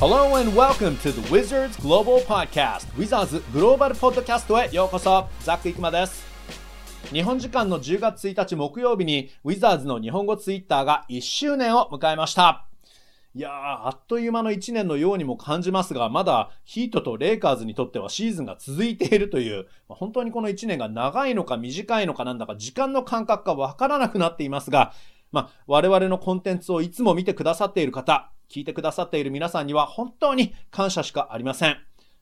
Hello and welcome to the Wizards Global Podcast. Wizards グローバルポッドキャストへようこそ。ザック・イクマです。日本時間の10月1日木曜日に Wizards の日本語ツイッターが1周年を迎えました。いやー、あっという間の1年のようにも感じますが、まだヒートとレイカーズにとってはシーズンが続いているという、本当にこの1年が長いのか短いのかなんだか時間の感覚がわからなくなっていますが、まあ、我々のコンテンツをいつも見てくださっている方、聞いてくださっている皆さんには本当に感謝しかありません。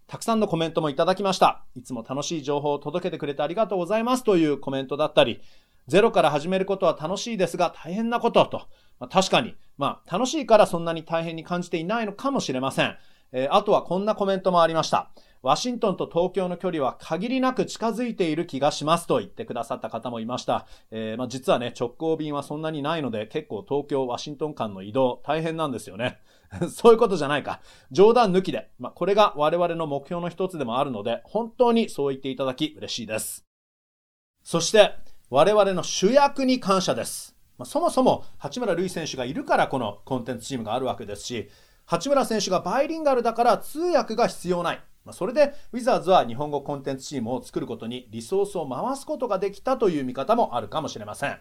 たくさんのコメントもいただきました。いつも楽しい情報を届けてくれてありがとうございますというコメントだったり、ゼロから始めることは楽しいですが大変なことと。まあ、確かに、まあ楽しいからそんなに大変に感じていないのかもしれません。えー、あとはこんなコメントもありました。ワシントンと東京の距離は限りなく近づいている気がしますと言ってくださった方もいました。えー、まあ、実はね、直行便はそんなにないので、結構東京、ワシントン間の移動大変なんですよね。そういうことじゃないか。冗談抜きで。まあ、これが我々の目標の一つでもあるので、本当にそう言っていただき嬉しいです。そして、我々の主役に感謝です。まあ、そもそも八村塁選手がいるからこのコンテンツチームがあるわけですし、八村選手がバイリンガルだから通訳が必要ない。まあ、それでウィザーズは日本語コンテンツチームを作ることにリソースを回すことができたという見方もあるかもしれません。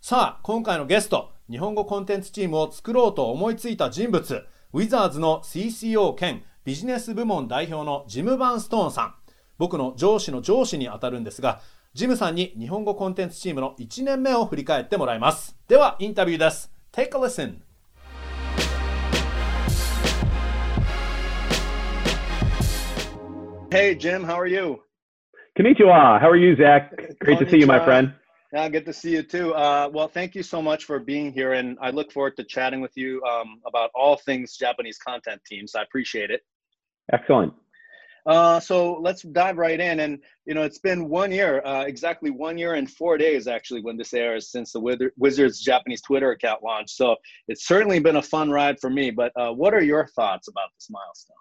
さあ、今回のゲスト、日本語コンテンツチームを作ろうと思いついた人物、ウィザーズの CCO 兼ビジネス部門代表のジム・バンストーンさん。僕の上司の上司にあたるんですが、ジムさんに日本語コンテンツチームの1年目を振り返ってもらいます。では、インタビューです。Take a listen! Hey, Jim, how are you? Konnichiwa. How are you, Zach? Great to see you, my friend. Yeah, good to see you too. Uh, well, thank you so much for being here, and I look forward to chatting with you um, about all things Japanese content teams. I appreciate it. Excellent. Uh, so let's dive right in. And you know, it's been one year, uh, exactly one year and four days actually, when this airs since the Wizards Japanese Twitter account launched. So it's certainly been a fun ride for me. But uh, what are your thoughts about this milestone?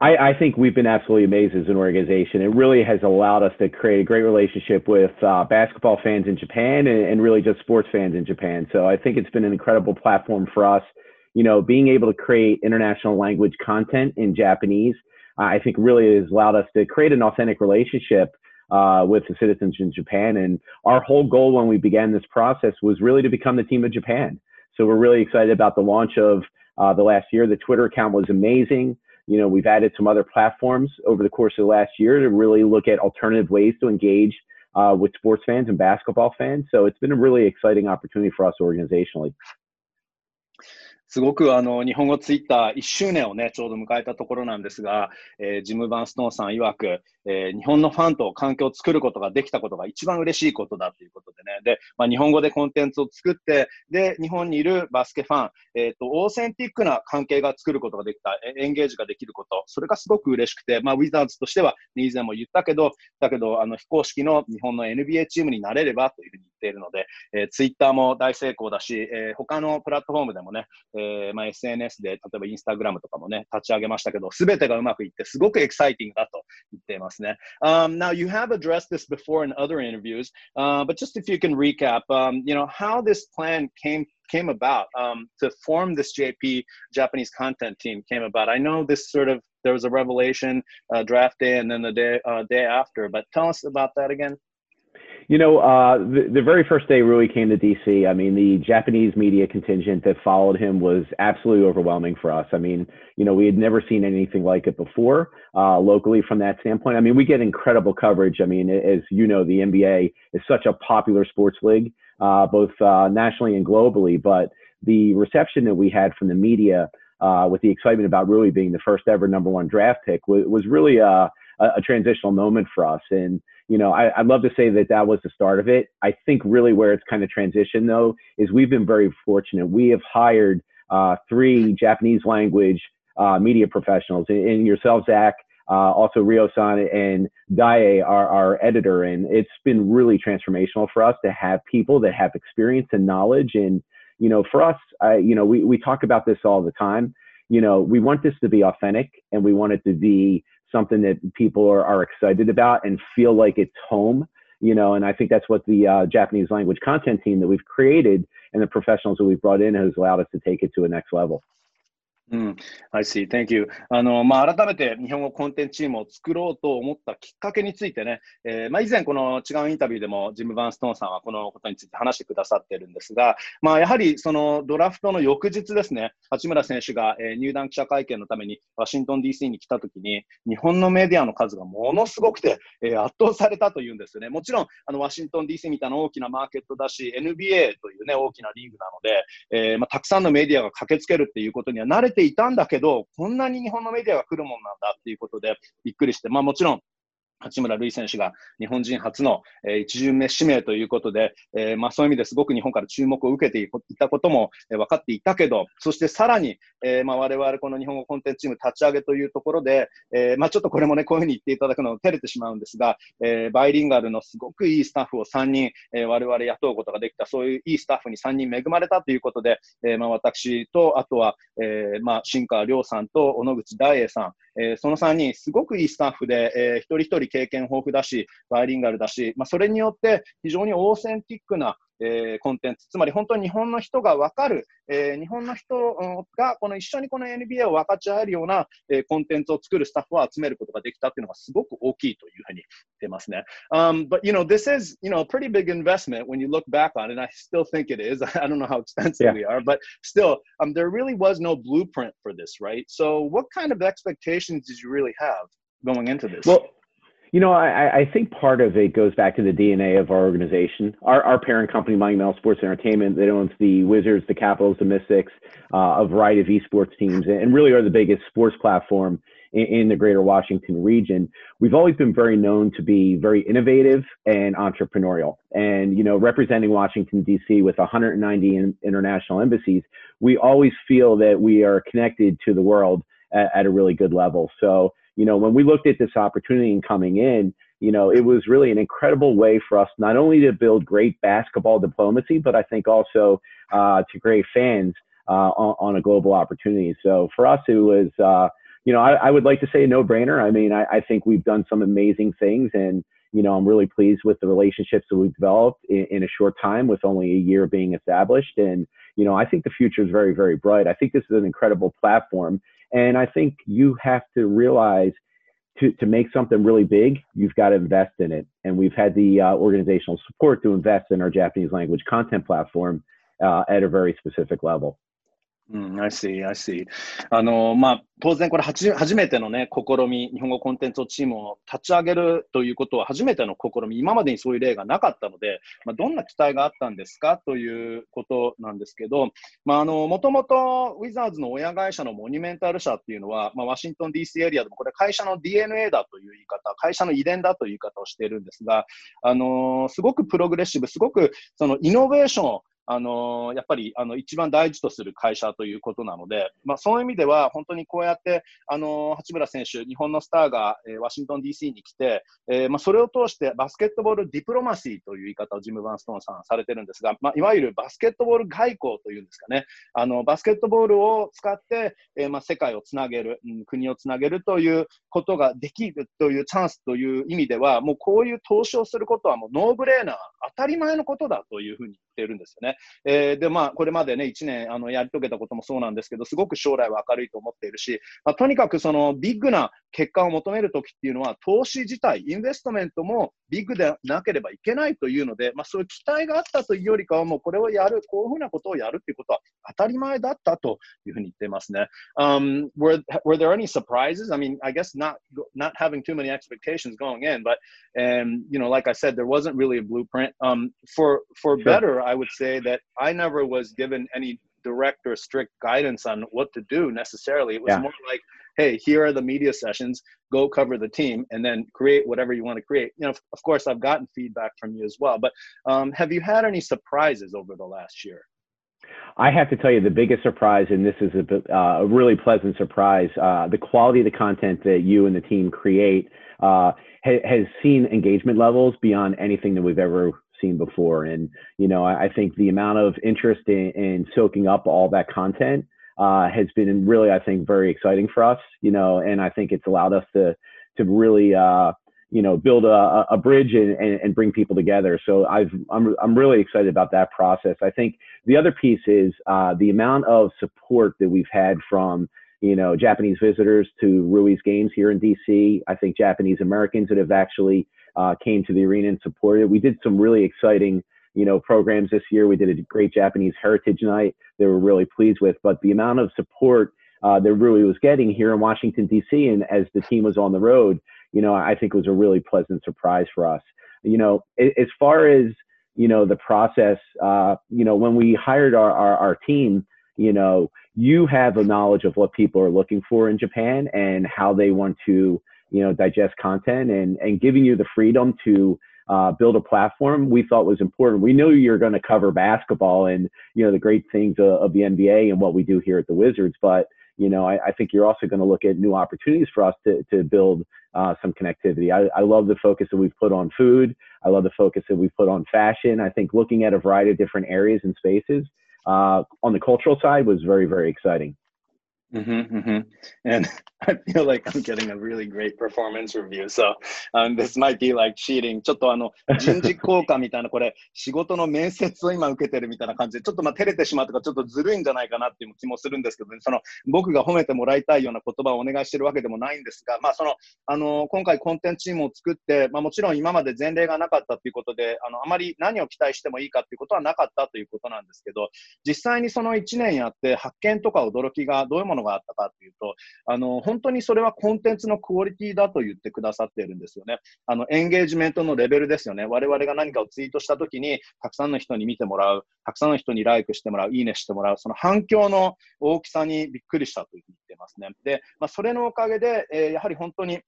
I, I, think we've been absolutely amazed as an organization. It really has allowed us to create a great relationship with uh, basketball fans in Japan and, and, really just sports fans in Japan. So I think it's been an incredible platform for us. You know, being able to create international language content in Japanese, I think really has allowed us to create an authentic relationship uh, with the citizens in Japan. And our whole goal when we began this process was really to become the team of Japan. So we're really excited about the launch of uh, the last year. The Twitter account was amazing you know, we've added some other platforms over the course of the last year to really look at alternative ways to engage uh, with sports fans and basketball fans. So it's been a really exciting opportunity for us organizationally. すごくあの日本語ツイッター1周年をね、ちょうど迎えたところなんですが、えー、ジム・バンストーンさん曰く、 えー、日本のファンと環境を作ることができたことが一番嬉しいことだということでね、で、まあ、日本語でコンテンツを作って、で、日本にいるバスケファン、えっ、ー、と、オーセンティックな関係が作ることができた、エンゲージができること、それがすごく嬉しくて、まあ、ウィザーズとしては、以前も言ったけど、だけど、あの、非公式の日本の NBA チームになれればというふうに言っているので、えー、ツイッターも大成功だし、えー、他のプラットフォームでもね、えー、まあ、SNS で、例えばインスタグラムとかもね、立ち上げましたけど、すべてがうまくいって、すごくエキサイティングだと言っています。ね。Um, now, you have addressed this before in other interviews, uh, but just if you can recap, um, you know, how this plan came came about um, to form this JP Japanese content team came about. I know this sort of there was a revelation uh, draft day and then the day uh, day after, but tell us about that again. You know, uh, the, the very first day Rui came to DC, I mean, the Japanese media contingent that followed him was absolutely overwhelming for us. I mean, you know, we had never seen anything like it before uh, locally from that standpoint. I mean, we get incredible coverage. I mean, as you know, the NBA is such a popular sports league, uh, both uh, nationally and globally. But the reception that we had from the media uh, with the excitement about Rui being the first ever number one draft pick was, was really a, a transitional moment for us. And you know, I, would love to say that that was the start of it. I think really where it's kind of transitioned though is we've been very fortunate. We have hired uh, three Japanese language uh, media professionals, and, yourself, Zach, uh, also Rio-san and Daiei, our, our editor, and it's been really transformational for us to have people that have experience and knowledge. And you know, for us, you know, we we talk about this all the time. You know, we want this to be authentic, and we want it to be something that people are, are excited about and feel like it's home you know and i think that's what the uh, japanese language content team that we've created and the professionals that we've brought in has allowed us to take it to a next level うん、I see. Thank you. あの、まあ、改めて日本語コンテンツチームを作ろうと思ったきっかけについてね、えー、まあ、以前この違うインタビューでもジム・バンストーンさんはこのことについて話してくださってるんですが、まあ、やはりそのドラフトの翌日ですね、八村選手が、えー、入団記者会見のためにワシントン DC に来たときに、日本のメディアの数がものすごくて、えー、圧倒されたというんですよね。もちろん、あの、ワシントン DC みたいな大きなマーケットだし、NBA というね、大きなリーグなので、えー、まあ、たくさんのメディアが駆けつけるっていうことには慣れてていたんだけど、こんなに日本のメディアが来るもんなんだっていうことでびっくりして、まあもちろん八村塁選手が日本人初の、えー、一巡目指名ということで、えー、まあ、そういう意味ですごく日本から注目を受けていたことも、えー、分かっていたけど、そしてさらに、えーまあ、我々この日本語コンテンツチーム立ち上げというところで、えーまあ、ちょっとこれもね、こういうふうに言っていただくの照れてしまうんですが、えー、バイリンガルのすごくいいスタッフを3人、えー、我々雇うことができた、そういういいスタッフに3人恵まれたということで、えーまあ、私と、あとは、えーまあ、新川亮さんと小野口大栄さん、えー、その3人、すごくいいスタッフで、えー、一人一人経験豊富だし、バイリンガルだし、まあ、それによって非常にオーセンティックな、えー、コンテンツ、つまり本当に日本の人が分かる、えー、日本の人がこの一緒にこの NBA を分かち合えるような、えー、コンテンツを作るスタッフを集めることができたっていうのがすごく大きいというふうに言ってますね。Um, but you know, this is you know a pretty big investment when you look back on it. I still think it is. I don't know how expensive yeah. we are, but still, um, there really was no blueprint for this, right? So, what kind of expectations did you really have going into this? Well, you know, I, I think part of it goes back to the DNA of our organization. Our, our parent company, Monumental Sports Entertainment, that owns the Wizards, the Capitals, the Mystics, uh, a variety of esports teams, and really are the biggest sports platform in, in, the greater Washington region. We've always been very known to be very innovative and entrepreneurial. And, you know, representing Washington, D.C. with 190 in, international embassies, we always feel that we are connected to the world at, at a really good level. So, you know, when we looked at this opportunity and coming in, you know, it was really an incredible way for us not only to build great basketball diplomacy, but I think also uh, to create fans uh, on, on, a global opportunity. So for us, it was, uh, you know, I, I, would like to say a no-brainer. I mean, I, I, think we've done some amazing things, and you know, I'm really pleased with the relationships that we've developed in, in a short time, with only a year being established. And you know, I think the future is very, very bright. I think this is an incredible platform and I think you have to realize to, to make something really big, you've got to invest in it. And we've had the uh, organizational support to invest in our Japanese language content platform uh, at a very specific level. うん、I see, I see. あの、まあ、当然これ初めてのね、試み、日本語コンテンツチームを立ち上げるということは初めての試み、今までにそういう例がなかったので、まあ、どんな期待があったんですか？ということなんですけど、まあ、あの、もともとウィザーズの親会社のモニュメンタル社っていうのは、まあ、ワシントン DC エリアでもこれ会社の DNA だという言い方、会社の遺伝だという言い方をしているんですが、あのすごくプログレッシブ、すごくそのイノベーションあのやっぱりあの一番大事とする会社ということなので、まあ、その意味では本当にこうやって、あの八村選手、日本のスターが、えー、ワシントン DC に来て、えーまあ、それを通してバスケットボールディプロマシーという言い方をジム・バンストーンさんされてるんですが、まあ、いわゆるバスケットボール外交というんですかね、あのバスケットボールを使って、えーまあ、世界をつなげる、国をつなげるということができるというチャンスという意味では、もうこういう投資をすることはもうノーブレーナー、当たり前のことだというふうにっているんですよね。えー、で、まあ、これまでね、1年あのやり遂げたこともそうなんですけど、すごく将来は明るいと思っているし、まあ、とにかくそのビッグな結果を求めるときっていうのは、投資自体、インベストメントもビッグでなければいけないというので、まあ、そういう期待があったというよりかは、もうこれをやる、こういうふうなことをやるっていうことは当たり前だったというふうに言ってますね。Um, were, were there any surprises? I mean, I guess not, not having too many expectations going in, but, um, you know, like I said, there wasn't really a blueprint. Um, for, for better, I would say that I never was given any direct or strict guidance on what to do necessarily. It was yeah. more like, hey, here are the media sessions, go cover the team, and then create whatever you want to create. You know, of course, I've gotten feedback from you as well, but um, have you had any surprises over the last year? I have to tell you the biggest surprise, and this is a, uh, a really pleasant surprise. Uh, the quality of the content that you and the team create uh, ha- has seen engagement levels beyond anything that we've ever seen before. And, you know, I, I think the amount of interest in, in, soaking up all that content uh, has been really, I think, very exciting for us, you know, and I think it's allowed us to, to really, uh, you know, build a, a bridge and, and, and, bring people together. So I've, I'm, I'm really excited about that process. I think the other piece is uh, the amount of support that we've had from you know, Japanese visitors to Rui's games here in DC. I think Japanese Americans that have actually uh, came to the arena and supported. We did some really exciting, you know, programs this year. We did a great Japanese Heritage Night. They were really pleased with, but the amount of support uh, that Rui was getting here in Washington D.C. and as the team was on the road, you know, I think was a really pleasant surprise for us. You know, as far as you know the process, uh, you know, when we hired our, our, our team, you know, you have a knowledge of what people are looking for in Japan and how they want to, you know, digest content and, and giving you the freedom to uh, build a platform we thought was important. We knew you're going to cover basketball and, you know, the great things of, of the NBA and what we do here at the Wizards, but, you know, I, I think you're also going to look at new opportunities for us to, to build uh, some connectivity. I, I love the focus that we've put on food. I love the focus that we've put on fashion. I think looking at a variety of different areas and spaces uh, on the cultural side was very, very exciting. Mm-hmm, mm-hmm. And I feel like I'm getting a really great performance review. So um, this might be like cheating. ちょっとあの 人事効果みたいな、これ仕事の面接を今受けてるみたいな感じで、ちょっとまあ照れてしまうとか、ちょっとずるいんじゃないかなっていう気もするんですけど、ね、その僕が褒めてもらいたいような言葉をお願いしてるわけでもないんですが、まあその、あの、今回コンテンツチームを作って、まあもちろん今まで前例がなかったということで、あの、あまり何を期待してもいいかっていうことはなかったということなんですけど、実際にその1年やって発見とか驚きがどういうもののがあったかっていうと、あの、本当にそれはコンテンツのクオリティだと言ってくださっているんですよね。あの、エンゲージメントのレベルですよね。我々が何かをツイートしたときに、たくさんの人に見てもらう、たくさんの人にライクしてもらう、いいねしてもらう、その反響の大きさにびっくりしたというふうに言ってますね。で、まあ、それのおかげで、えー、やはり本当に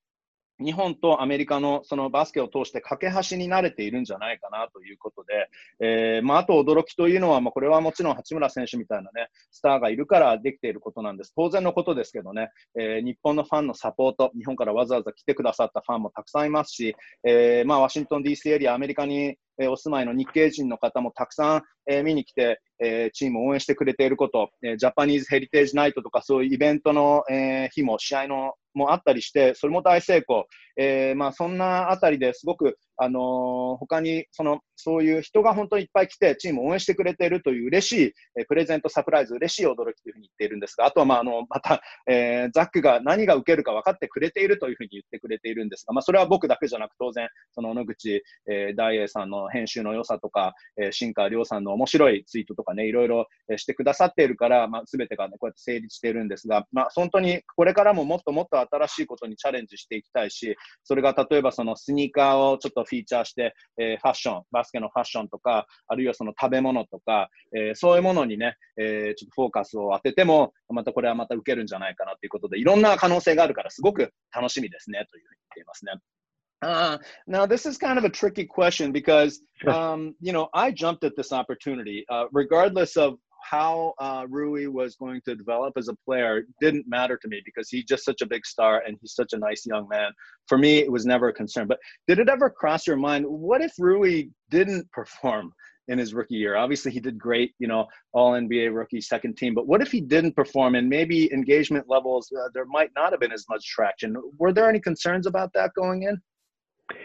日本とアメリカのそのバスケを通して架け橋に慣れているんじゃないかなということで、えー、まあ、あと驚きというのは、まあ、これはもちろん八村選手みたいなね、スターがいるからできていることなんです。当然のことですけどね、えー、日本のファンのサポート、日本からわざわざ来てくださったファンもたくさんいますし、えー、まあ、ワシントン DC エリア、アメリカにお住まいの日系人の方もたくさん、え、見に来て、え、チームを応援してくれていること、え、ジャパニーズヘリテージナイトとかそういうイベントの、え、日も試合のもあったりして、それも大成功。えー、まあそんなあたりですごくあの、他にそのそういう人が本当にいっぱい来てチームを応援してくれているという嬉しい、え、プレゼントサプライズ、嬉しい驚きというふうに言っているんですが、あとはまああのまた、えー、ザックが何が受けるか分かってくれているというふうに言ってくれているんですが、まあ、それは僕だけじゃなく当然、その野口、えー、大栄さんの編集の良さとか、えー、新川亮さんの面白いツイートとかね、いろいろしてくださっているから、まあ、全てが、ね、こうやって成立しているんですが、まあ、本当にこれからももっともっと新しいことにチャレンジしていきたいし、それが例えばそのスニーカーをちょっとフィーチャーして、えー、ファッション、バスケのファッションとか、あるいはその食べ物とか、えー、そういうものにね、えー、ちょっとフォーカスを当てても、またこれはまた受けるんじゃないかなということで、いろんな可能性があるから、すごく楽しみですね、というふうに言っていますね。Uh, now, this is kind of a tricky question because, um, you know, I jumped at this opportunity, uh, regardless of how uh, Rui was going to develop as a player didn't matter to me because he's just such a big star and he's such a nice young man. For me, it was never a concern. But did it ever cross your mind? What if Rui didn't perform? in his rookie year. Obviously, he did great, you know, all NBA rookie, second team. But what if he didn't perform and maybe engagement levels, uh, there might not have been as much traction? Were there any concerns about that going in?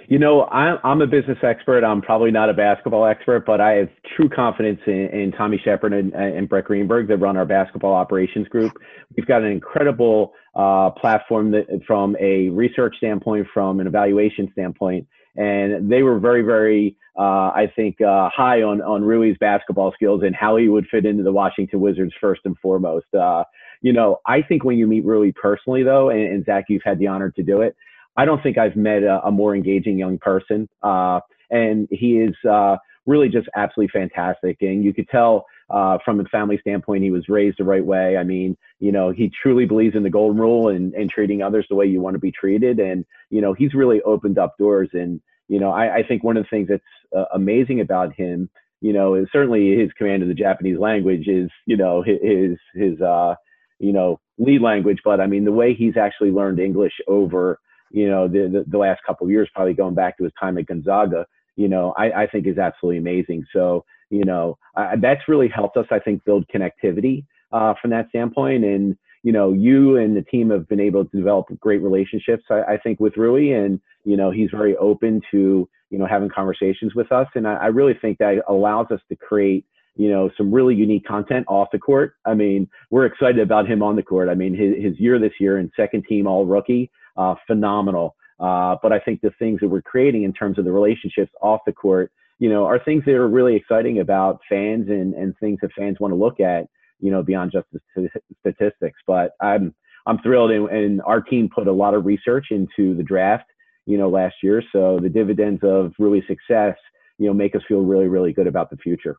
You know, I'm, I'm a business expert. I'm probably not a basketball expert, but I have true confidence in, in Tommy Shepard and, and Brett Greenberg that run our basketball operations group. We've got an incredible uh, platform that, from a research standpoint, from an evaluation standpoint, and they were very, very, uh, I think, uh, high on on Rui's basketball skills and how he would fit into the Washington Wizards first and foremost. Uh, you know, I think when you meet Rui personally, though, and, and Zach, you've had the honor to do it I don't think I've met a, a more engaging young person. Uh, and he is uh, really just absolutely fantastic. And you could tell uh, from a family standpoint, he was raised the right way. I mean, you know, he truly believes in the golden rule and, and treating others the way you want to be treated. And, you know, he's really opened up doors. And, you know, I, I think one of the things that's uh, amazing about him, you know, is certainly his command of the Japanese language is, you know, his, his, uh, you know, lead language. But I mean, the way he's actually learned English over, you know, the, the, the last couple of years, probably going back to his time at Gonzaga, you know, I, I think is absolutely amazing. So, you know, I, that's really helped us, I think, build connectivity uh, from that standpoint. And, you know, you and the team have been able to develop great relationships, I, I think, with Rui. And, you know, he's very open to, you know, having conversations with us. And I, I really think that allows us to create you know, some really unique content off the court. I mean, we're excited about him on the court. I mean, his, his year this year in second team all rookie, uh, phenomenal. Uh, but I think the things that we're creating in terms of the relationships off the court, you know, are things that are really exciting about fans and, and things that fans want to look at, you know, beyond just the statistics. But I'm, I'm thrilled and, and our team put a lot of research into the draft, you know, last year. So the dividends of really success, you know, make us feel really, really good about the future.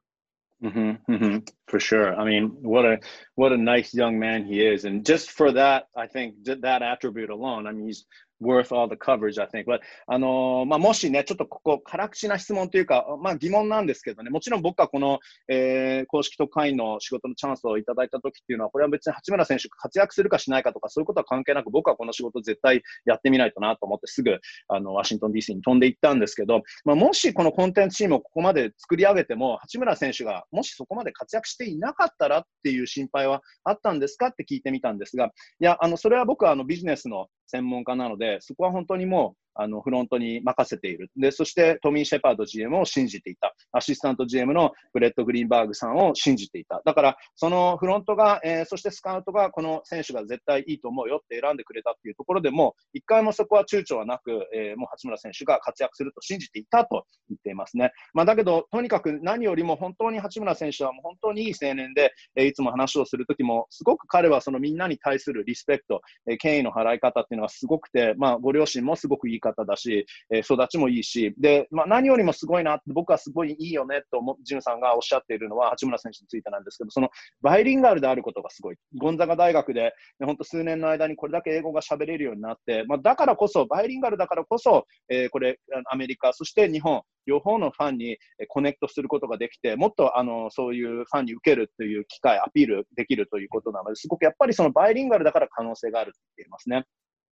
Mm-hmm, mm-hmm, for sure. I mean, what a what a nice young man he is, and just for that, I think that attribute alone. I mean, he's worth all the coverage, I think. But, あのまあ、もしね、ちょっとここ、辛口な質問というか、まあ、疑問なんですけどね、もちろん僕はこの、えー、公式特派員の仕事のチャンスをいただいたときっていうのは、これは別に八村選手が活躍するかしないかとか、そういうことは関係なく、僕はこの仕事絶対やってみないとなと思って、すぐあのワシントン DC に飛んでいったんですけど、まあ、もしこのコンテンツチームをここまで作り上げても、八村選手がもしそこまで活躍していなかったらっていう心配はあったんですかって聞いてみたんですが、いや、あのそれは僕はあのビジネスの専門家なので、そこは本当にもうあのフロントに任せている。で、そしてトミー・シェパード GM を信じていた。アシスタント GM のブレッド・グリーンバーグさんを信じていた。だから、そのフロントが、えー、そしてスカウトがこの選手が絶対いいと思うよって選んでくれたっていうところでも、一回もそこは躊躇はなく、えー、もう八村選手が活躍すると信じていたと言っていますね。まあ、だけど、とにかく何よりも本当に八村選手はもう本当にいい青年で、えー、いつも話をするときも、すごく彼はそのみんなに対するリスペクト、えー、権威の払い方っていうのはすごくて、まあ、ご両親もすごくいい方だし、えー、育ちもいいし、で、まあ、何よりもすごいなって、僕はすごいいいよねと思、ジュンさんがおっしゃっているのは、八村選手についてなんですけど、そのバイリンガルであることがすごい。ゴンザガ大学で、本当数年の間にこれだけ英語が喋れるようになって、まあ、だからこそ、バイリンガルだからこそ、えー、これ、アメリカ、そして日本、両方のファンにコネクトすることができて、もっとあのそういうファンに受けるという機会、アピールできるということなので、すごくやっぱりそのバイリンガルだから可能性があるって言いますね。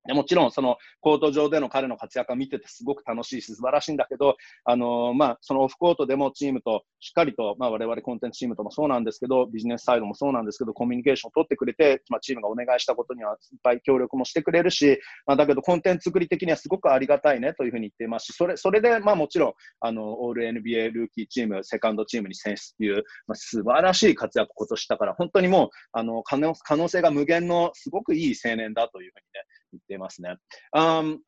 でもちろん、そのコート上での彼の活躍を見ててすごく楽しいし、素晴らしいんだけど、あのー、まあ、そのオフコートでもチームとしっかりと、まあ、我々コンテンツチームともそうなんですけど、ビジネスサイドもそうなんですけど、コミュニケーションを取ってくれて、まあ、チームがお願いしたことにはいっぱい協力もしてくれるし、まあ、だけどコンテンツ作り的にはすごくありがたいねというふうに言っていますし、それそれで、まあ、もちろん、あの、オール NBA ルーキーチーム、セカンドチームに選出という、まあ、素晴らしい活躍を今年したから、本当にもう、あの、可能性が無限のすごくいい青年だというふうにね、言ってますね。Um,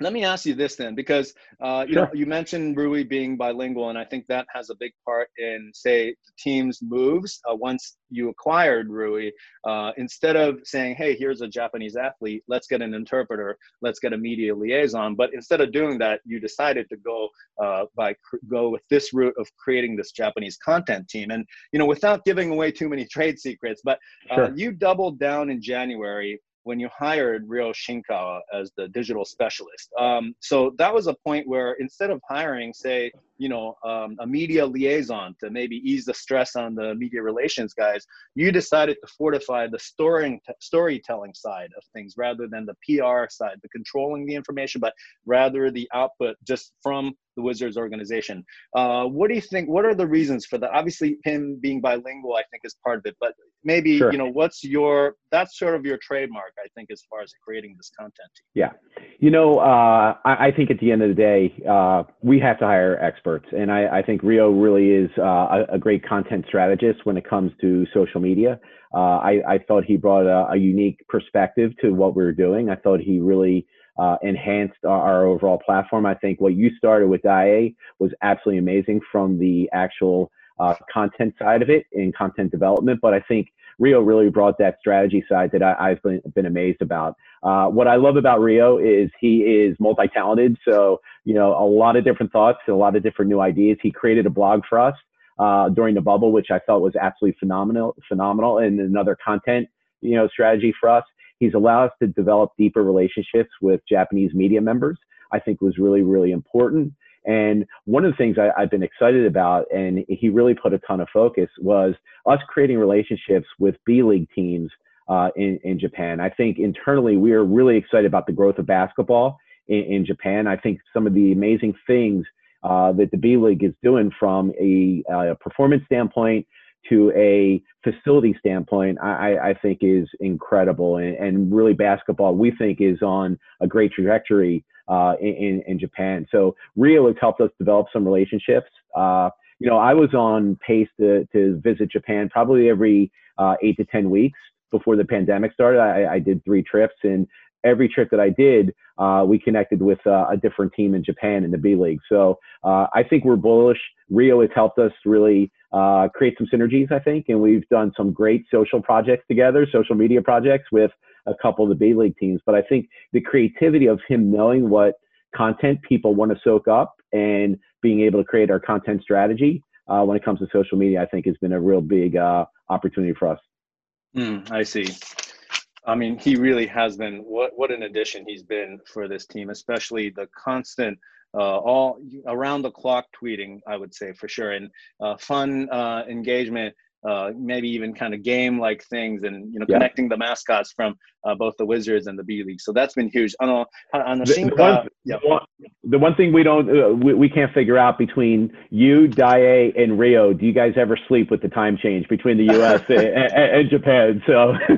let me ask you this then, because uh, you sure. know you mentioned Rui being bilingual, and I think that has a big part in say the team's moves. Uh, once you acquired Rui, uh, instead of saying, "Hey, here's a Japanese athlete, let's get an interpreter, let's get a media liaison," but instead of doing that, you decided to go uh, by go with this route of creating this Japanese content team. And you know, without giving away too many trade secrets, but uh, sure. you doubled down in January when you hired Rio Shinkawa as the digital specialist. Um, so that was a point where instead of hiring, say, you know, um, a media liaison to maybe ease the stress on the media relations guys, you decided to fortify the story, storytelling side of things rather than the PR side, the controlling the information, but rather the output just from the Wizards organization. Uh, what do you think? What are the reasons for that? Obviously, him being bilingual, I think, is part of it. But maybe sure. you know, what's your that's sort of your trademark, I think, as far as creating this content. Yeah, you know, uh, I, I, think at the end of the day, uh, we have to hire experts, and I, I think Rio really is uh, a, a, great content strategist when it comes to social media. Uh, I, I, thought he brought a, a unique perspective to what we were doing. I thought he really uh, enhanced our, our, overall platform. I think what you started with IA was absolutely amazing from the actual uh, content side of it in content development. But I think Rio really brought that strategy side that I, have been, been amazed about. Uh, what I love about Rio is he is multi-talented. So, you know, a lot of different thoughts, a lot of different new ideas. He created a blog for us uh, during the bubble, which I felt was absolutely phenomenal, phenomenal and another content, you know, strategy for us. He's allowed us to develop deeper relationships with Japanese media members. I think was really, really important. And one of the things I, have been excited about, and he really put a ton of focus, was us creating relationships with B League teams uh, in, in Japan. I think internally we are really excited about the growth of basketball in, in Japan. I think some of the amazing things uh, that the B League is doing from a, a performance standpoint to a facility standpoint, I, I think is incredible. And, and, really, basketball, we think, is on a great trajectory uh, in, in Japan. So, Rio has helped us develop some relationships. Uh, you know, I was on pace to, to visit Japan probably every uh, eight to 10 weeks before the pandemic started. I, I did three trips and every trip that I did, uh, we connected with uh, a different team in Japan in the B League. So uh, I think we're bullish. Rio has helped us really uh, create some synergies, I think, and we've done some great social projects together, social media projects with a couple of the B League teams. But I think the creativity of him knowing what content people want to soak up and being able to create our content strategy uh, when it comes to social media, I think has been a real big uh, opportunity for us. Mm, I see. I mean, he really has been what what an addition he's been for this team, especially the constant uh, all around the clock tweeting. I would say for sure, and uh, fun uh, engagement uh, maybe even kind of game like things and you know yeah. connecting the mascots from uh, both the Wizards and the B League. So that's been huge. I know on the, the, one, yeah. the, one, the one thing we don't uh, we, we can't figure out between you, Daiei, and Rio. Do you guys ever sleep with the time change between the U.S. and, and, Japan? So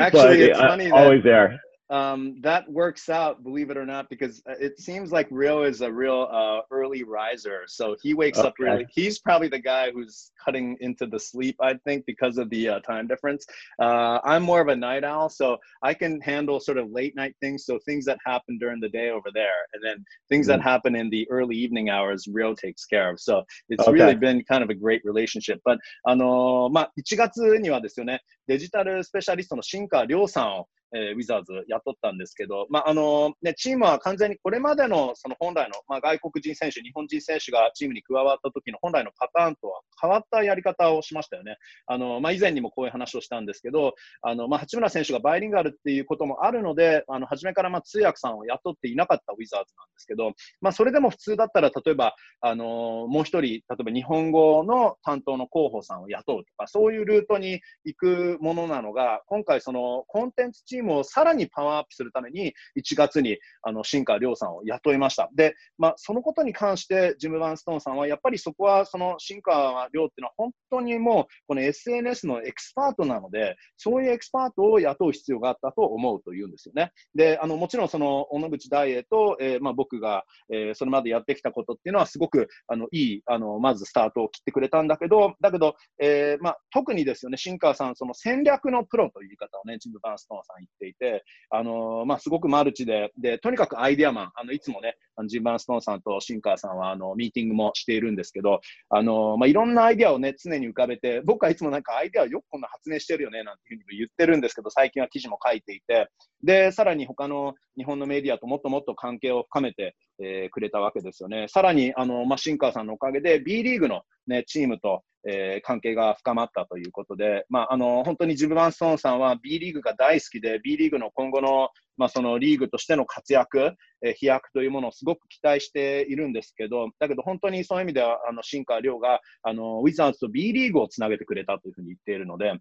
actually, but, it's funny. always there um, that works out, believe it or not, because uh, it seems like Rio is a real uh, early riser. So he wakes okay. up really. He's probably the guy who's cutting into the sleep, I think, because of the uh, time difference. Uh, I'm more of a night owl, so I can handle sort of late night things. So things that happen during the day over there, and then things mm. that happen in the early evening hours, Rio takes care of. So it's okay. really been kind of a great relationship. But あのまあ1月にはですよね、デジタルスペシャリストの新川亮さんを えー、ウィザーズ雇ったんですけど、まああのね、チームは完全にこれまでのその本来の、まあ、外国人選手、日本人選手がチームに加わった時の本来のパターンとは変わったやり方をしましたよね。あのまあ、以前にもこういう話をしたんですけど、あのまあ、八村選手がバイリンガルっていうこともあるので、あの初めからまあ通訳さんを雇っていなかったウィザーズなんですけど、まあ、それでも普通だったら、例えば、あのもう一人、例えば日本語の担当の候補さんを雇うとか、そういうルートに行くものなのが、今回、そのコンテンツチームをさらにパワーアップするために、1月にあの新川亮さんを雇いました。で、まあ、そのことに関して、ジム・バンストーンさんは、やっぱりそこは、その新川亮っていうのは、本当にもう、この SNS のエキスパートなので、そういうエキスパートを雇う必要があったと思うというんですよね。で、あのもちろん、その小野口大栄と、えーまあ、僕が、えー、それまでやってきたことっていうのは、すごくあのいいあの、まずスタートを切ってくれたんだけど、だけど、えーまあ、特にですよね、新川さん、その戦略のプロという言い方をね、ジム・バンストーンさん言っていて、あのまあ、すごくマルチで、で、とにかくアイデアマン、あの、いつもね、あのジンバーンストーンさんとシンカーさんは、あの、ミーティングもしているんですけど、あのまあ、いろんなアイデアをね、常に浮かべて、僕はいつもなんかアイデアをよくこんな発明してるよね、なんていうふうに言ってるんですけど、最近は記事も書いていて、で、さらに他の日本のメディアともっともっと関係を深めて、えー、くれたわけですよね。さらに、あの、まあ、シンカーさんのおかげで B リーグのね、チームと、えー、関係が深まったということで、まあ、あの、本当にジム・バンストーンさんは B リーグが大好きで、B リーグの今後の、まあ、そのリーグとしての活躍、えー、飛躍というものをすごく期待しているんですけど、だけど本当にそういう意味では、あの、新川亮が、あの、ウィザーズと B リーグをつなげてくれたというふうに言っているので、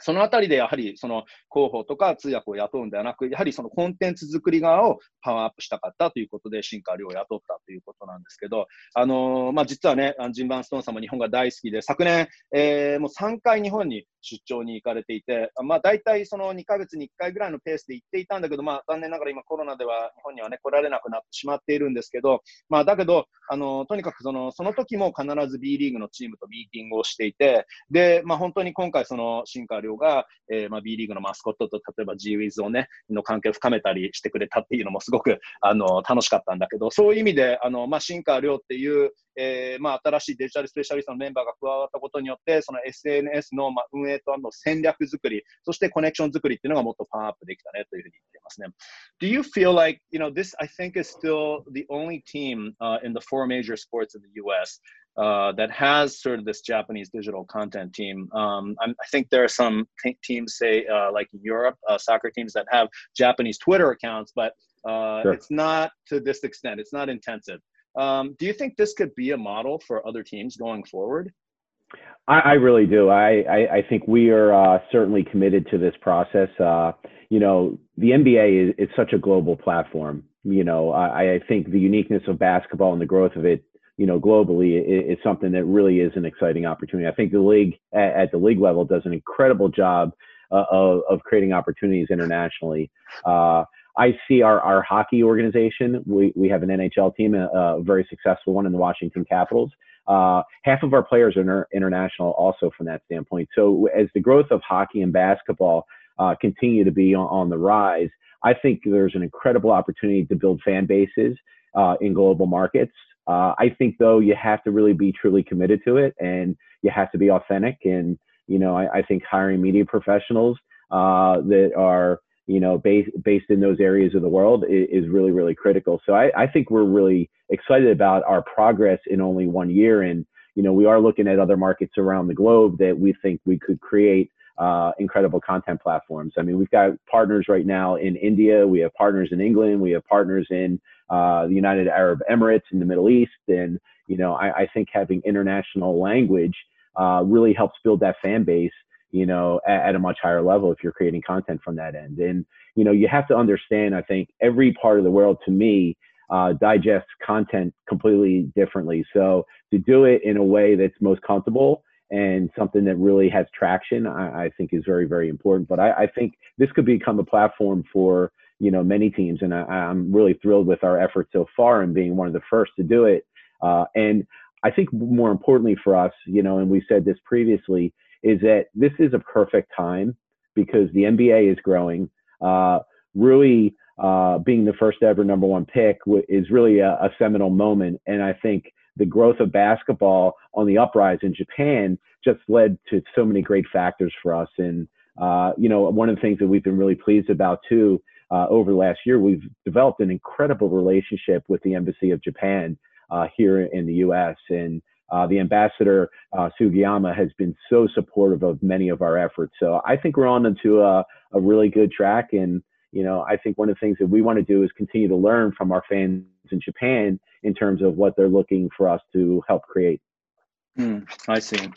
そのあたりでやはりその広報とか通訳を雇うんではなく、やはりそのコンテンツ作り側をパワーアップしたかったということで、新川亮を雇ったということなんですけど、あのー、まあ、実はね、ジンバンストーンさんも日本が大好きで、昨年、えー、もう3回日本に出張に行かれていて、まあ、大体その2ヶ月に1回ぐらいのペースで行っていたんだけど、まあ、残念ながら今コロナでは日本にはね、来られなくなってしまっているんですけど、まあ、だけど、あのとにかくそのその時も必ず B リーグのチームとミーティングをしていて、で、まあ、本当に今回その新川亮が、えーまあ、B リーグのマスコットと例えば G ウィズをね、の関係を深めたりしてくれたっていうのもすごくあの楽しかったんだけど、そういう意味で、あのまあ、新川亮っていう、えーまあ、新しいデジタルスペシャリストのメンバーが加わったことによって、その SNS の、まあ、運営との戦略作り、そしてコネクション作りっていうのがもっとパワーアップできたねというふうに言っていますね。Do you feel like, you know, this I think is still the only team、uh, in the four major sports in the US uh, that has sort of this Japanese digital content team. Um, i think there are some t- teams, say uh, like in Europe, uh, soccer teams that have Japanese Twitter accounts, but uh, sure. it's not to this extent. It's not intensive. Um, do you think this could be a model for other teams going forward? I, I really do. I, I, I, think we are uh, certainly committed to this process. Uh, you know, the NBA is, is, such a global platform. You know, I, I, think the uniqueness of basketball and the growth of it, you know, globally is, is something that really is an exciting opportunity. I think the league at, at the league level does an incredible job uh, of, of creating opportunities internationally. Uh, I see our, our hockey organization. We, we have an NHL team, a, a very successful one in the Washington Capitals. uh, half of our players are inter- international also from that standpoint. So as the growth of hockey and basketball uh, continue to be on, on, the rise, I think there's an incredible opportunity to build fan bases uh, in global markets. Uh, I think though you have to really be truly committed to it, and you have to be authentic. And you know, I, I think hiring media professionals uh, that are you know, based based in those areas of the world is, is really really critical. So I, I think we're really excited about our progress in only one year, and you know, we are looking at other markets around the globe that we think we could create uh, incredible content platforms. I mean, we've got partners right now in India, we have partners in England, we have partners in uh, the United Arab Emirates in the Middle East, and you know, I, I think having international language uh, really helps build that fan base you know, at, at, a much higher level if you're creating content from that end. And, you know, you have to understand, I think every part of the world to me uh, digests content completely differently. So to do it in a way that's most comfortable and something that really has traction, I, I think is very, very important. But I, I, think this could become a platform for, you know, many teams. And I, am really thrilled with our efforts so far and being one of the first to do it. Uh, and I think more importantly for us, you know, and we said this previously, is that this is a perfect time because the NBA is growing. Uh, really, uh, being the first ever number one pick w- is really a, a, seminal moment. And I think the growth of basketball on the uprise in Japan just led to so many great factors for us. And, uh, you know, one of the things that we've been really pleased about too uh, over the last year, we've developed an incredible relationship with the Embassy of Japan uh, here in the U.S. And uh, the ambassador uh, Sugiyama has been so supportive of many of our efforts. So I think we're on to a, a really good track. And, you know, I think one of the things that we want to do is continue to learn from our fans in Japan in terms of what they're looking for us to help create. Mm, I see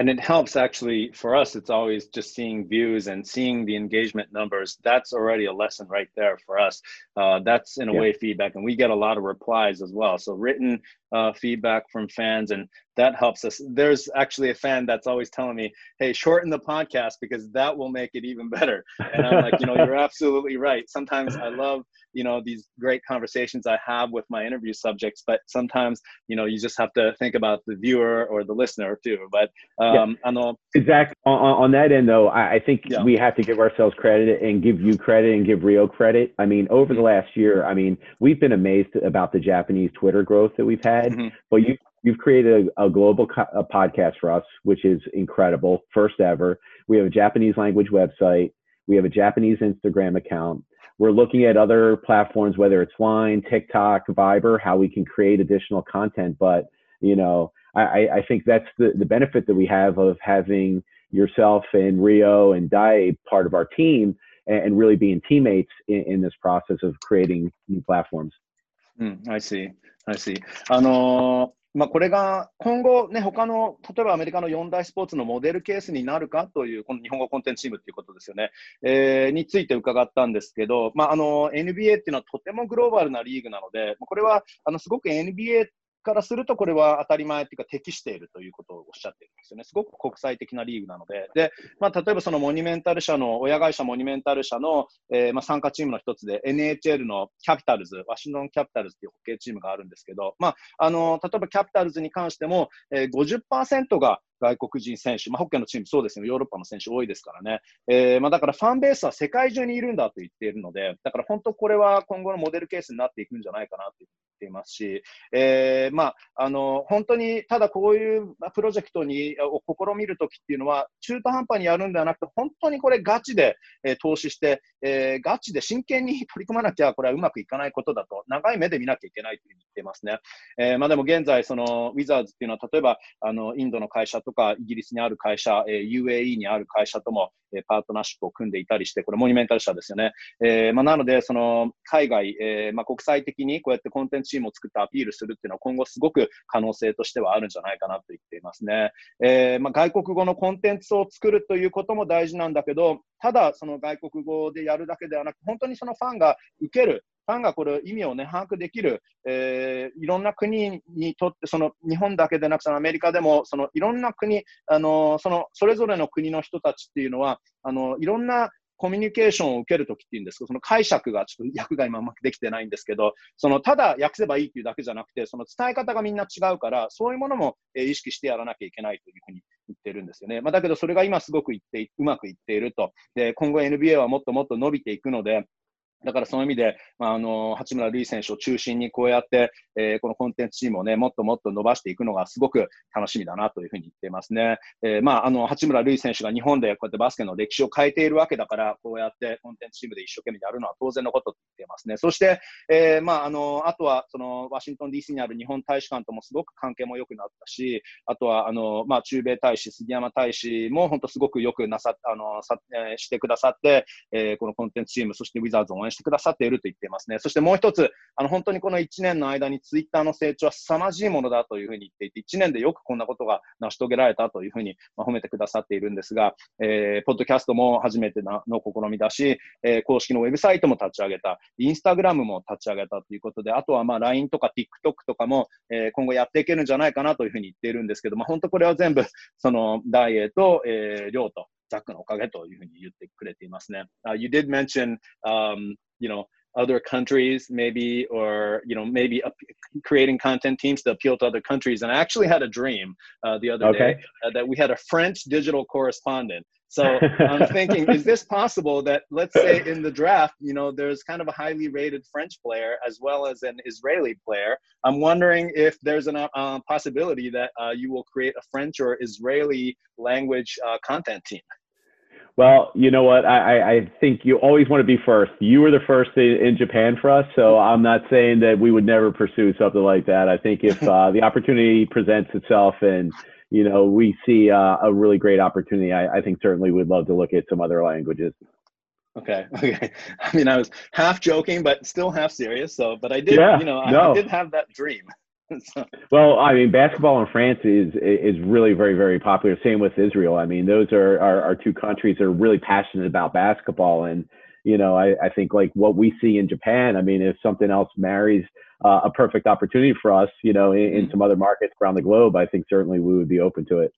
and it helps actually for us it's always just seeing views and seeing the engagement numbers that's already a lesson right there for us uh, that's in a yeah. way feedback and we get a lot of replies as well so written uh, feedback from fans and that helps us. There's actually a fan that's always telling me hey shorten the podcast because that will make it even better. And i'm like you know you're absolutely right. Sometimes i love you know these great conversations i have with my interview subjects but sometimes you know you just have to think about the viewer or the listener too. But um yeah. know exactly on, on, that end though i, I think yeah. we have to give ourselves credit and give you credit and give rio credit. I mean over the last year i mean we've been amazed about the japanese twitter growth that we've had mm-hmm. but you you've created a, a global co- a podcast for us which is incredible first ever we have a japanese language website we have a japanese instagram account we're looking at other platforms, whether it's Line, TikTok, Viber, how we can create additional content. But you know, I, I think that's the, the benefit that we have of having yourself and Rio and Dai part of our team and, and really being teammates in, in, this process of creating new platforms. Mm, I see. I see. あのまあ、これが今後、ね、他の例えばアメリカの四大スポーツのモデルケースになるかという、この日本語コンテンツチームということですよね、えー、について伺ったんですけど、まあ、あの NBA っていうのはとてもグローバルなリーグなので、これはあのすごく NBA からすると、これは当たり前というか適しているということをおっしゃってるんですよね。すごく国際的なリーグなので。で、まあ、例えばそのモニュメンタル社の、親会社モニュメンタル社の、えー、まあ、参加チームの一つで NHL のキャピタルズ、ワシントンキャピタルズというホッケーチームがあるんですけど、まあ、あの、例えばキャピタルズに関しても、えー、50%が外国人選手、まあ、ホッケーのチームそうですね、ヨーロッパの選手多いですからね。えー、まあ、だからファンベースは世界中にいるんだと言っているので、だから本当これは今後のモデルケースになっていくんじゃないかなと言っていますし、えー、まあ、あの、本当にただこういうプロジェクトにを試みるときっていうのは、中途半端にやるんではなくて、本当にこれガチで、えー、投資して、えー、ガチで真剣に取り組まなきゃ、これはうまくいかないことだと、長い目で見なきゃいけないと言っていますね。えー、まあでも現在、そのウィザーズっていうのは、例えば、あの、インドの会社とか、イギリスにある会社、えー、UAE にある会社とも、え、パートナーシップを組んでいたりして、これモニュメンタル社ですよね。えー、まあなので、その、海外、えー、まあ国際的にこうやってコンテンツチームを作ってアピールするっていうのは今後すごく可能性としてはあるんじゃないかなと言っていますね。えー、まあ外国語のコンテンツを作るということも大事なんだけど、ただその外国語でやるだけではなく、本当にそのファンが受ける、ファンがこれ意味をね、把握できる、えー、いろんな国にとって、その日本だけでなく、そのアメリカでも、そのいろんな国、あのそのそれぞれの国の人たちっていうのは、あのいろんなコミュニケーションを受けるときっていうんですけど、その解釈がちょっと訳が今うまくできてないんですけど、そのただ訳せばいいっていうだけじゃなくて、その伝え方がみんな違うから、そういうものも、え意識してやらなきゃいけないというふうに言ってるんですよね。まあ、だけどそれが今すごくいってうまくいっていると。で、今後 NBA はもっともっと伸びていくので、だからその意味で、まあ、あの、八村塁選手を中心にこうやって、えー、このコンテンツチームをね、もっともっと伸ばしていくのがすごく楽しみだなというふうに言っていますね。えー、まあ、あの、八村塁選手が日本でこうやってバスケの歴史を変えているわけだから、こうやってコンテンツチームで一生懸命やるのは当然のことと言ってますね。そして、えー、まあ、あの、あとは、その、ワシントン DC にある日本大使館ともすごく関係も良くなったし、あとは、あの、まあ、中米大使、杉山大使も本当すごくよくなさ、あの、さ、えー、してくださって、えー、このコンテンツチーム、そしてウィザーズを応援してくださっていると言っていますね。そしてもう一つ、あの本当にこの1年の間にツイッターの成長は凄まじいものだというふうに言っていて、1年でよくこんなことが成し遂げられたというふうに褒めてくださっているんですが、えー、ポッドキャストも初めての試みだし、えー、公式のウェブサイトも立ち上げた、インスタグラムも立ち上げたということで、あとはまあ LINE とか TikTok とかも、えー、今後やっていけるんじゃないかなというふうに言っているんですけど、まあ、本当これは全部、その、ダイエーと、えー、量と、ザックのおかげというふうに言ってくれていますね。Uh, you did mention, um, you know, other countries maybe or you know maybe creating content teams to appeal to other countries and i actually had a dream uh, the other okay. day uh, that we had a french digital correspondent so i'm thinking is this possible that let's say in the draft you know there's kind of a highly rated french player as well as an israeli player i'm wondering if there's a uh, possibility that uh, you will create a french or israeli language uh, content team well, you know what? I, I think you always want to be first. You were the first in, Japan for us, so I'm not saying that we would never pursue something like that. I think if uh, the opportunity presents itself and you know we see uh, a really great opportunity, I, I think certainly we'd love to look at some other languages. Okay. Okay. I mean, I was half joking, but still half serious. So, but I did, yeah, you know, no. I, I did have that dream. well, I mean, basketball in France is is really very very popular. Same with Israel. I mean, those are are, are two countries that are really passionate about basketball, and you know, I, I think like what we see in Japan. I mean, if something else marries uh, a perfect opportunity for us, you know, in, in mm-hmm. some other markets around the globe, I think certainly we would be open to it.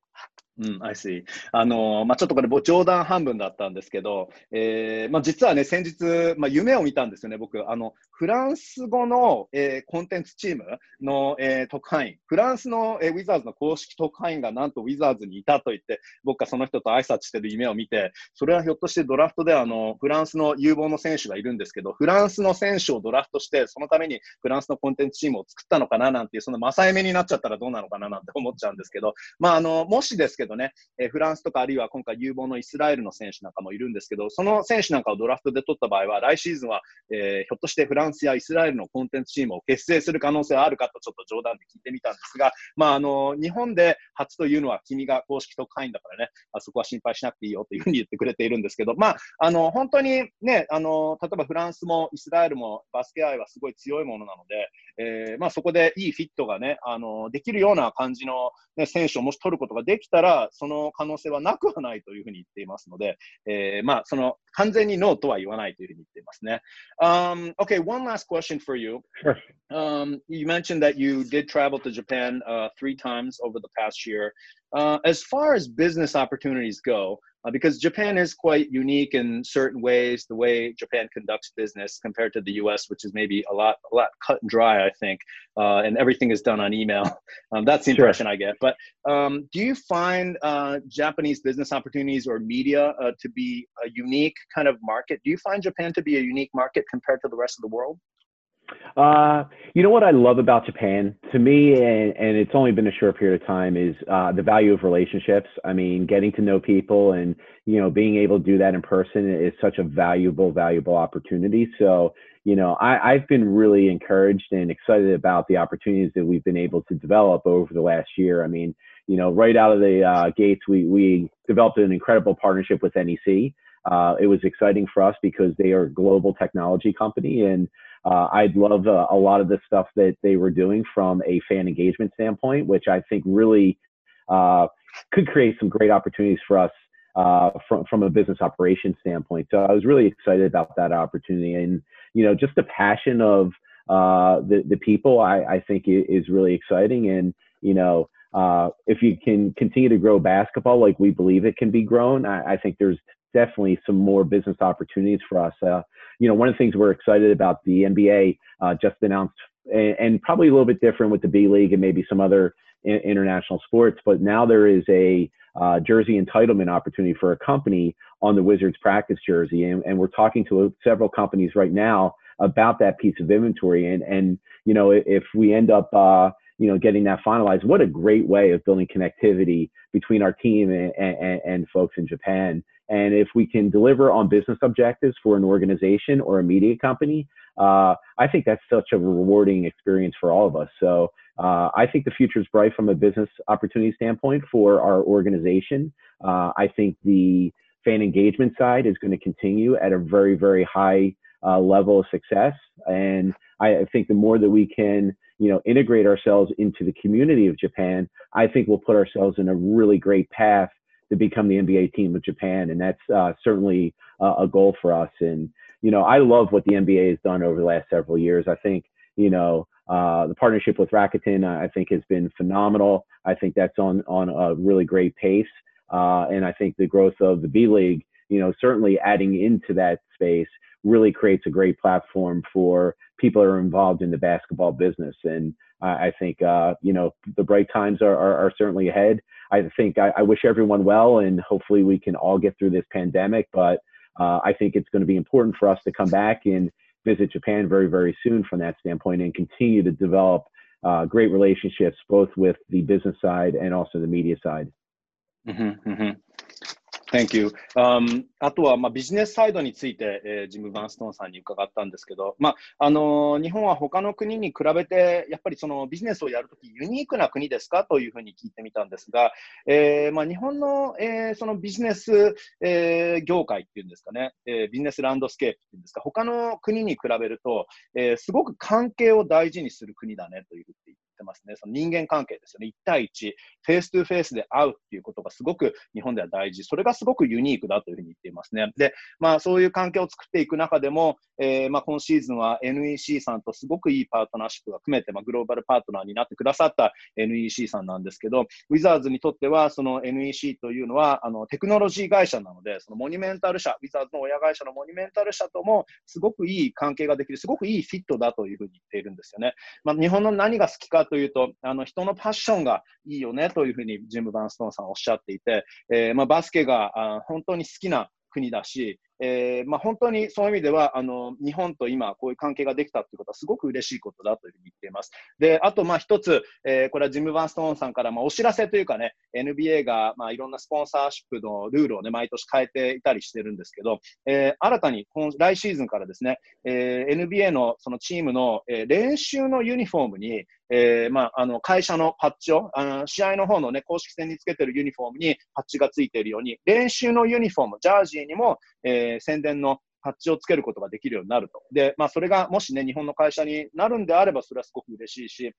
うん、I see. あの、まあ、ちょっとこれ冗談半分だったんですけど、えー、まあ、実はね、先日、まあ、夢を見たんですよね、僕。あの、フランス語の、えー、コンテンツチームの、えー、特派員、フランスの、えー、ウィザーズの公式特派員がなんとウィザーズにいたと言って、僕がその人と挨拶してる夢を見て、それはひょっとしてドラフトであの、フランスの有望の選手がいるんですけど、フランスの選手をドラフトして、そのためにフランスのコンテンツチームを作ったのかななんていう、その正夢になっちゃったらどうなのかななんて思っちゃうんですけど、まあ、あの、もしですけどけどね、えー、フランスとかあるいは今回有望のイスラエルの選手なんかもいるんですけど、その選手なんかをドラフトで取った場合は、来シーズンは、えー、ひょっとしてフランスやイスラエルのコンテンツチームを結成する可能性はあるかとちょっと冗談で聞いてみたんですが、まあ、あの、日本で初というのは君が公式特派員だからね、あそこは心配しなくていいよというふうに言ってくれているんですけど、まあ、あの、本当にね、あの、例えばフランスもイスラエルもバスケ愛はすごい強いものなので、えー、まあ、そこでいいフィットがね、あの、できるような感じの、ね、選手をもし取ることができたら、その可能性はなくはないというふうに言っていますので、えー、まあ、その完全にノーとは言わないというふうに言っていますね。Um, okay, one last question for you. Sure. Um, you mentioned that you did travel to Japan uh, three times over the past year. Uh, as far as business opportunities go, uh, because Japan is quite unique in certain ways, the way Japan conducts business compared to the U.S., which is maybe a lot, a lot cut and dry, I think, uh, and everything is done on email. Um, that's the impression sure. I get. But um, do you find uh, Japanese business opportunities or media uh, to be a unique kind of market? Do you find Japan to be a unique market compared to the rest of the world? Uh, you know what I love about Japan to me, and, and it's only been a short period of time, is uh, the value of relationships. I mean, getting to know people and you know being able to do that in person is such a valuable, valuable opportunity. So you know, I, I've been really encouraged and excited about the opportunities that we've been able to develop over the last year. I mean, you know, right out of the uh, gates, we we developed an incredible partnership with NEC. Uh, it was exciting for us because they are a global technology company and uh, I'd love uh, a lot of the stuff that they were doing from a fan engagement standpoint, which I think really uh, could create some great opportunities for us uh, from from a business operations standpoint. So I was really excited about that opportunity, and you know, just the passion of uh, the the people, I, I think is really exciting, and you know. Uh, if you can continue to grow basketball like we believe it can be grown, I, I think there's definitely some more business opportunities for us. Uh, you know, one of the things we're excited about the NBA uh, just announced, and, and, probably a little bit different with the B League and maybe some other in, international sports, but now there is a uh, jersey entitlement opportunity for a company on the Wizards practice jersey, and, and we're talking to several companies right now about that piece of inventory. And and you know, if we end up uh, you know getting that finalized, what a great way of building connectivity between our team and, and, and folks in Japan. And if we can deliver on business objectives for an organization or a media company, uh, I think that's such a rewarding experience for all of us. So uh, I think the future is bright from a business opportunity standpoint for our organization. Uh, I think the fan engagement side is going to continue at a very, very high uh, level of success. And I think the more that we can, you know, integrate ourselves into the community of Japan, I think we'll put ourselves in a really great path to become the NBA team of Japan. And that's uh, certainly uh, a goal for us. And, you know, I love what the NBA has done over the last several years. I think, you know, uh, the partnership with Rakuten, I think, has been phenomenal. I think that's on on a really great pace, uh, and I think the growth of the B League, you know, certainly adding into that space really creates a great platform for people are involved in the basketball business. And I, think, uh, you know, the bright times are, are, are certainly ahead. I think I, I, wish everyone well, and hopefully we can all get through this pandemic. But uh, I think it's going to be important for us to come back and visit Japan very, very soon from that standpoint and continue to develop uh, great relationships both with the business side and also the media side. Mm-hmm, mm-hmm. Thank you.、Um, あとは、まあ、ビジネスサイドについて、えー、ジム・バンストンさんに伺ったんですけど、まああのー、日本は他の国に比べて、やっぱりそのビジネスをやるとき、ユニークな国ですか？というふうに聞いてみたんですが、えーまあ、日本の,、えー、そのビジネス、えー、業界っていうんですかね、えー、ビジネスランドスケープっていうんですか、他の国に比べると、えー、すごく関係を大事にする国だねというふうにってますね。その人間関係ですよね。1対1、フェイス2フェイスで会うっていうことがすごく日本では大事。それがすごくユニークだというふうに言っていますね。で、まあそういう関係を作っていく中でも、えー、まあ今シーズンは NEC さんとすごくいいパートナーシップが組めて、まあグローバルパートナーになってくださった NEC さんなんですけど、ウィザーズにとってはその NEC というのはあのテクノロジー会社なので、そのモニュメンタル社、ウィザーズの親会社のモニュメンタル社ともすごくいい関係ができる、すごくいいフィットだというふうに言っているんですよね。まあ日本の何が好きかというと、あの人のパッションがいいよねというふうにジム・バンストーンさんおっしゃっていて、えー、まあ、バスケがあ本当に好きな国だし、えー、まあ、本当にそういう意味ではあの日本と今こういう関係ができたということはすごく嬉しいことだというふうに言っています。で、あとまあ一つ、えー、これはジム・バンストーンさんからまあお知らせというかね、NBA がまあいろんなスポンサーシップのルールをね、毎年変えていたりしてるんですけど、えー、新たに今来シーズンからですね、え NBA のそのチームの、え練習のユニフォームに、えまあ、あの会社のパッチをあの試合の方のね、公式戦につけてるユニフォームにパッチがついているように、練習のユニフォーム、ジャージーにも、え宣伝のパッチをつけることができるようになると。で、まあ、それがもしね、日本の会社になるんであれば、それはすごく嬉しいし、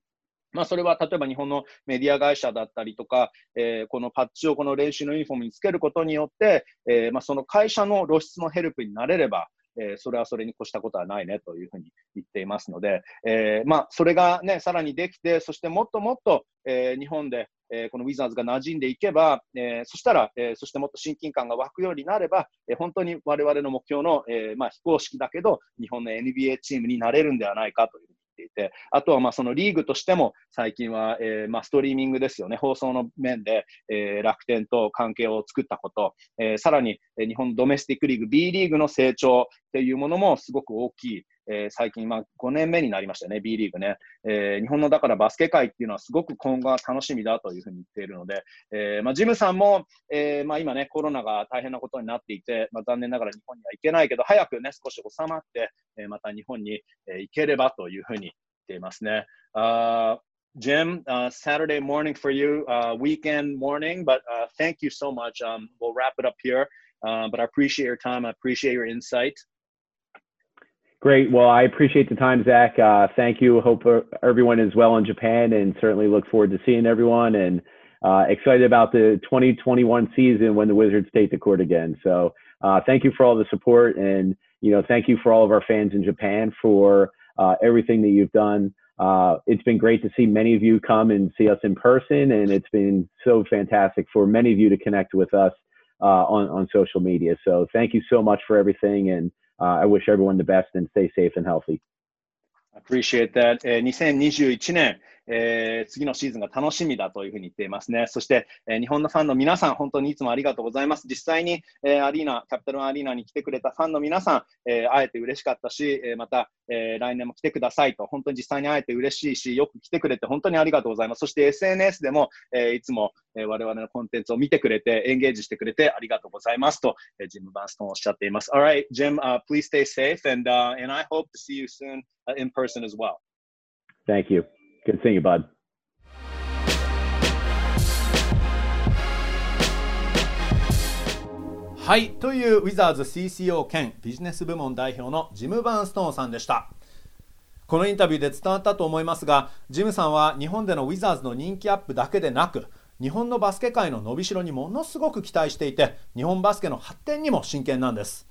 まあ、それは例えば日本のメディア会社だったりとか、えー、このパッチをこの練習のユニフォームにつけることによって、えー、まあ、その会社の露出のヘルプになれれば、えー、それはそれに越したことはないねというふうに言っていますので、えー、まあ、それがね、さらにできて、そしてもっともっと、えー、日本で、えこのウィザーズが馴染んでいけば、えそしたら、えそしてもっと親近感が湧くようになれば、え本当に我々の目標の、えまあ、非公式だけど、日本の NBA チームになれるんではないかというていて、あとはまあそのリーグとしても最近は、えー、まあストリーミングですよね、放送の面で、えー、楽天と関係を作ったこと、えー、さらに日本ドメスティックリーグ、B リーグの成長っていうものもすごく大きい、えー、最近、まあ、5年目になりましたね、B リーグね、えー、日本のだからバスケ界っていうのはすごく今後は楽しみだというふうに言っているので、えーまあ、ジムさんも、えーまあ、今ね、コロナが大変なことになっていて、まあ、残念ながら日本には行けないけど、早くね、少し収まって、えー、また日本に、えー、行ければというふうに言っていますね。Uh, Jim, uh, Saturday morning for you, uh, weekend morning, but uh, thank you so much. Um, we'll wrap it up here, uh, but I appreciate your time. I appreciate your insight. Great. Well, I appreciate the time, Zach. Uh, thank you. Hope everyone is well in Japan and certainly look forward to seeing everyone and uh, excited about the 2021 season when the Wizards take the court again. So uh, thank you for all the support and, you know, thank you for all of our fans in Japan for uh, everything that you've done. Uh, it's been great to see many of you come and see us in person, and it's been so fantastic for many of you to connect with us uh, on on social media. So thank you so much for everything, and uh, Uh, I wish everyone the best and stay safe and healthy. Appreciate that. えー、2021年、えー、次のシーズンが楽しみだというふうに言っていますね。そして、えー、日本のファンの皆さん、本当にいつもありがとうございます。実際に、えー、アリーナ、キャピタルアリーナに来てくれたファンの皆さん、えー、会えて嬉しかったし、えー、また、えー、来年も来てくださいと、本当に実際に会えて嬉しいし、よく来てくれて本当にありがとうございます。そして SNS でも、えー、いつも、えー、我々のコンテンツを見てくれて、エンゲージしてくれてありがとうございますと、えー、ジム・バンストンおっしゃっています。Alright, Jim,、uh, please stay safe and,、uh, and I hope to see you soon、in person as well. Thank you. Good seeing you, bud. はい、というウィザーズ CCO 兼ビジネス部門代表のジム・バーンストーンさんでした。このインタビューで伝わったと思いますが、ジムさんは日本でのウィザーズの人気アップだけでなく、日本のバスケ界の伸びしろにものすごく期待していて、日本バスケの発展にも真剣なんです。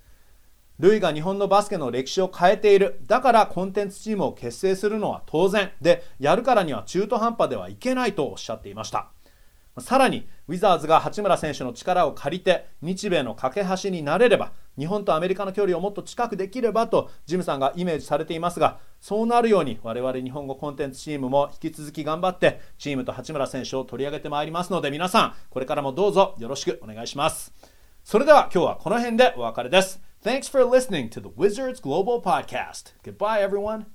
ルイが日本のバスケの歴史を変えている。だからコンテンツチームを結成するのは当然。で、やるからには中途半端ではいけないとおっしゃっていました。さらにウィザーズが八村選手の力を借りて日米の架け橋になれれば日本とアメリカの距離をもっと近くできればとジムさんがイメージされていますがそうなるように我々日本語コンテンツチームも引き続き頑張ってチームと八村選手を取り上げてまいりますので皆さんこれからもどうぞよろしくお願いしますそれでは今日はこの辺でお別れです Thanks for listening to the Wizards Global Podcast. Goodbye everyone.